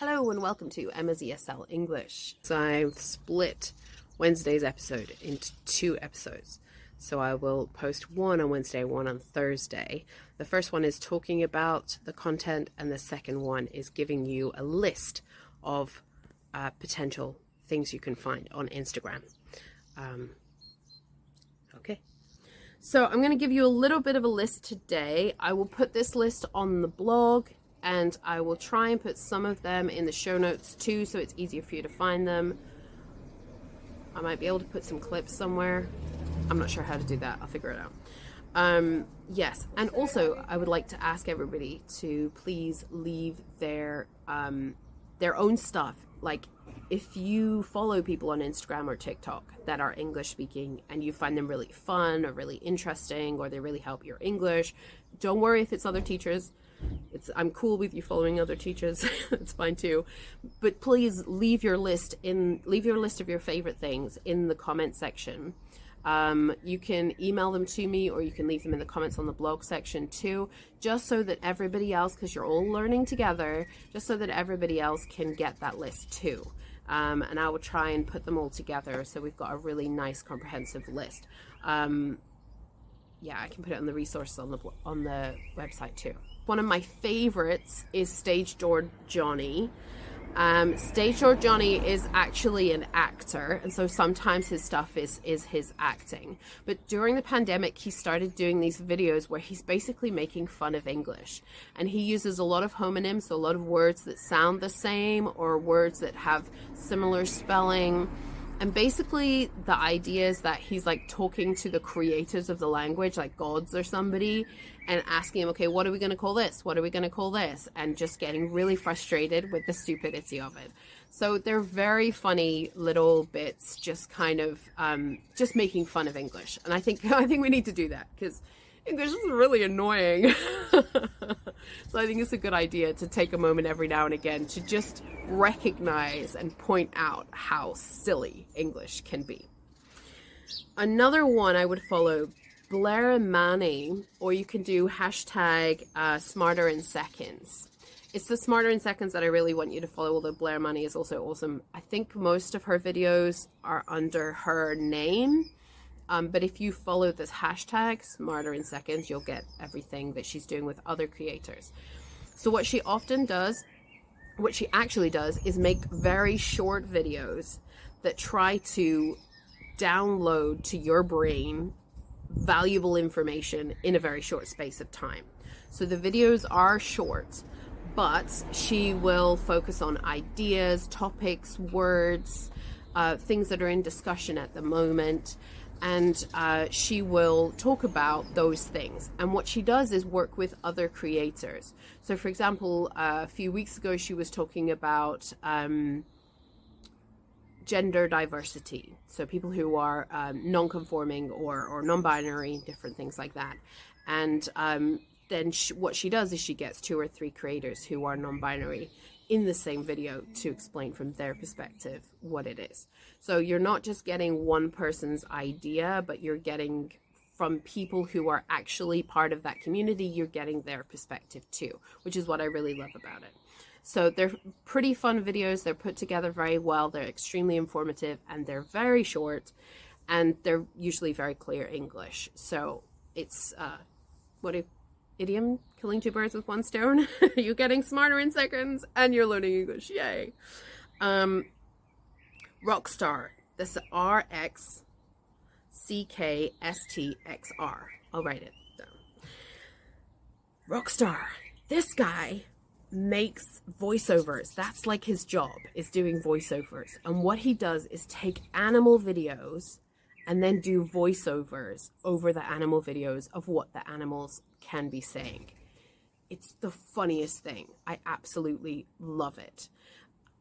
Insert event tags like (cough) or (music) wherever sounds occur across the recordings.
Hello and welcome to Emma's ESL English. So I've split Wednesday's episode into two episodes. So I will post one on Wednesday, one on Thursday. The first one is talking about the content, and the second one is giving you a list of uh, potential things you can find on Instagram. Um, okay. So I'm going to give you a little bit of a list today. I will put this list on the blog and I will try and put some of them in the show notes too so it's easier for you to find them. I might be able to put some clips somewhere. I'm not sure how to do that. I'll figure it out. Um, yes, and also I would like to ask everybody to please leave their um, their own stuff. Like if you follow people on Instagram or TikTok that are English speaking and you find them really fun or really interesting or they really help your English, don't worry if it's other teachers it's I'm cool with you following other teachers. (laughs) it's fine too. But please leave your list in leave your list of your favorite things in the comment section. Um, you can email them to me or you can leave them in the comments on the blog section too, just so that everybody else, because you're all learning together, just so that everybody else can get that list too. Um, and I will try and put them all together so we've got a really nice comprehensive list. Um, yeah, I can put it on the resources on the on the website too. One of my favorites is Stage Door Johnny. Um, Stage Door Johnny is actually an actor, and so sometimes his stuff is is his acting. But during the pandemic, he started doing these videos where he's basically making fun of English, and he uses a lot of homonyms, so a lot of words that sound the same or words that have similar spelling and basically, the idea is that he's like talking to the creators of the language, like gods or somebody, and asking him, okay, what are we going to call this? What are we going to call this? And just getting really frustrated with the stupidity of it. So they're very funny little bits, just kind of um, just making fun of English. And I think (laughs) I think we need to do that because English is really annoying. (laughs) so I think it's a good idea to take a moment every now and again to just recognize and point out how silly English can be. Another one I would follow Blair Imani, or you can do hashtag uh, smarter in seconds. It's the smarter in seconds that I really want you to follow, although Blair Imani is also awesome. I think most of her videos are under her name. Um, but if you follow this hashtag, Smarter in Seconds, you'll get everything that she's doing with other creators. So what she often does, what she actually does, is make very short videos that try to download to your brain valuable information in a very short space of time. So the videos are short, but she will focus on ideas, topics, words, uh, things that are in discussion at the moment and uh, she will talk about those things. And what she does is work with other creators. So, for example, uh, a few weeks ago, she was talking about um, gender diversity. So, people who are um, non conforming or, or non binary, different things like that. And um, then she, what she does is she gets two or three creators who are non binary in the same video to explain from their perspective what it is. So you're not just getting one person's idea, but you're getting from people who are actually part of that community, you're getting their perspective too, which is what I really love about it. So they're pretty fun videos. They're put together very well. They're extremely informative and they're very short and they're usually very clear English. So it's uh, what do idiom killing two birds with one stone (laughs) you're getting smarter in seconds and you're learning english. Yay. Um rockstar. This r x c k s t x r. I'll write it down. Rockstar. This guy makes voiceovers. That's like his job is doing voiceovers. And what he does is take animal videos and then do voiceovers over the animal videos of what the animals can be saying. It's the funniest thing. I absolutely love it.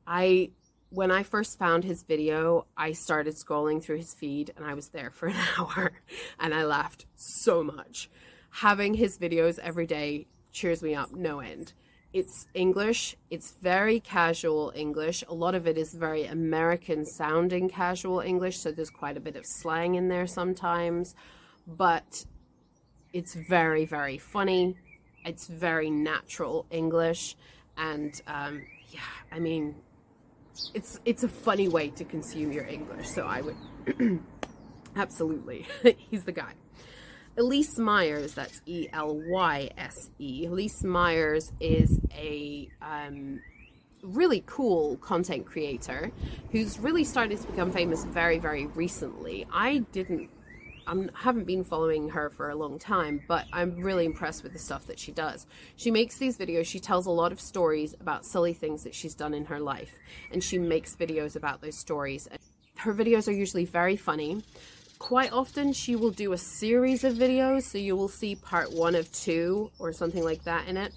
I when I first found his video, I started scrolling through his feed and I was there for an (laughs) hour and I laughed so much. Having his videos every day cheers me up no end. It's English, it's very casual English. A lot of it is very American sounding casual English, so there's quite a bit of slang in there sometimes. But it's very, very funny. It's very natural English. And um, yeah, I mean, it's it's a funny way to consume your English. So I would (clears throat) absolutely, (laughs) he's the guy. Elyse Myers, that's E L Y S E. Elyse Myers is a um, really cool content creator who's really started to become famous very, very recently. I didn't I haven't been following her for a long time, but I'm really impressed with the stuff that she does. She makes these videos, she tells a lot of stories about silly things that she's done in her life, and she makes videos about those stories. Her videos are usually very funny. Quite often, she will do a series of videos, so you will see part one of two or something like that in it.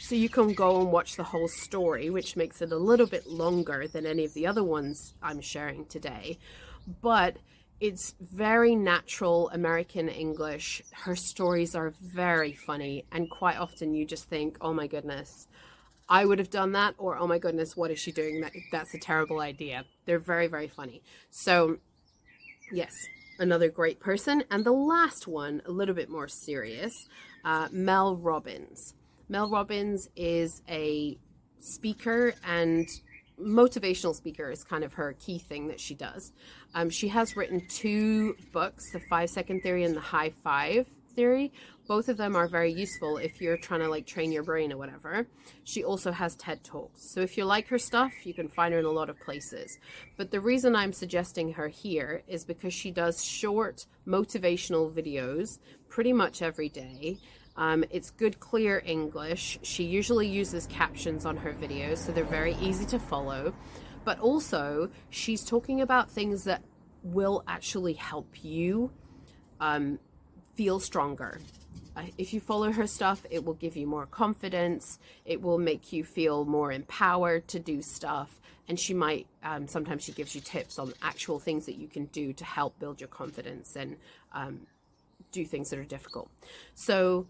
So you can go and watch the whole story, which makes it a little bit longer than any of the other ones I'm sharing today. But it's very natural American English. Her stories are very funny, and quite often you just think, oh my goodness, I would have done that, or oh my goodness, what is she doing? That, that's a terrible idea. They're very, very funny. So, yes, another great person. And the last one, a little bit more serious, uh, Mel Robbins. Mel Robbins is a speaker and motivational speaker is kind of her key thing that she does. Um, she has written two books, The Five Second Theory and The High Five Theory. Both of them are very useful if you're trying to like train your brain or whatever. She also has TED Talks. So if you like her stuff, you can find her in a lot of places. But the reason I'm suggesting her here is because she does short motivational videos pretty much every day um, it's good, clear English. She usually uses captions on her videos, so they're very easy to follow. But also, she's talking about things that will actually help you um, feel stronger. If you follow her stuff, it will give you more confidence. It will make you feel more empowered to do stuff. And she might, um, sometimes she gives you tips on actual things that you can do to help build your confidence and um, do things that are difficult. So,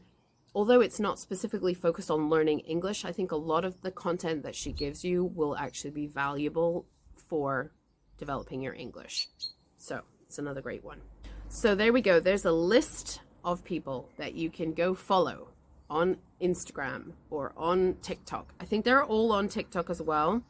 although it's not specifically focused on learning English, I think a lot of the content that she gives you will actually be valuable for developing your English. So it's another great one. So there we go. There's a list of people that you can go follow on Instagram or on TikTok. I think they're all on TikTok as well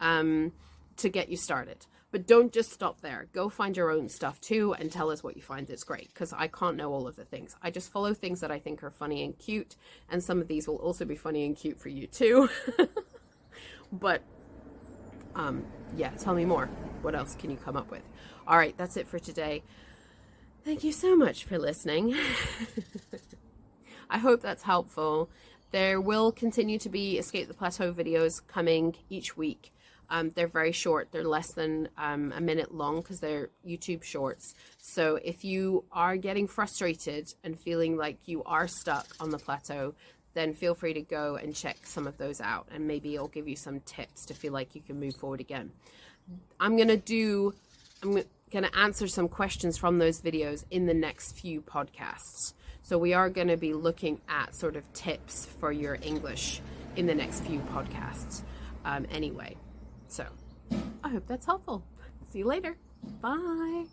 um, to get you started. But don't just stop there. Go find your own stuff too and tell us what you find that's great because I can't know all of the things. I just follow things that I think are funny and cute, and some of these will also be funny and cute for you too. (laughs) but um, yeah, tell me more. What else can you come up with? All right, that's it for today. Thank you so much for listening. (laughs) I hope that's helpful. There will continue to be Escape the Plateau videos coming each week. Um, they're very short. They're less than um, a minute long because they're YouTube shorts. So if you are getting frustrated and feeling like you are stuck on the plateau, then feel free to go and check some of those out and maybe it'll give you some tips to feel like you can move forward again. I'm going to do, I'm going to answer some questions from those videos in the next few podcasts. So we are going to be looking at sort of tips for your English in the next few podcasts um, anyway. So I hope that's helpful. See you later. Bye.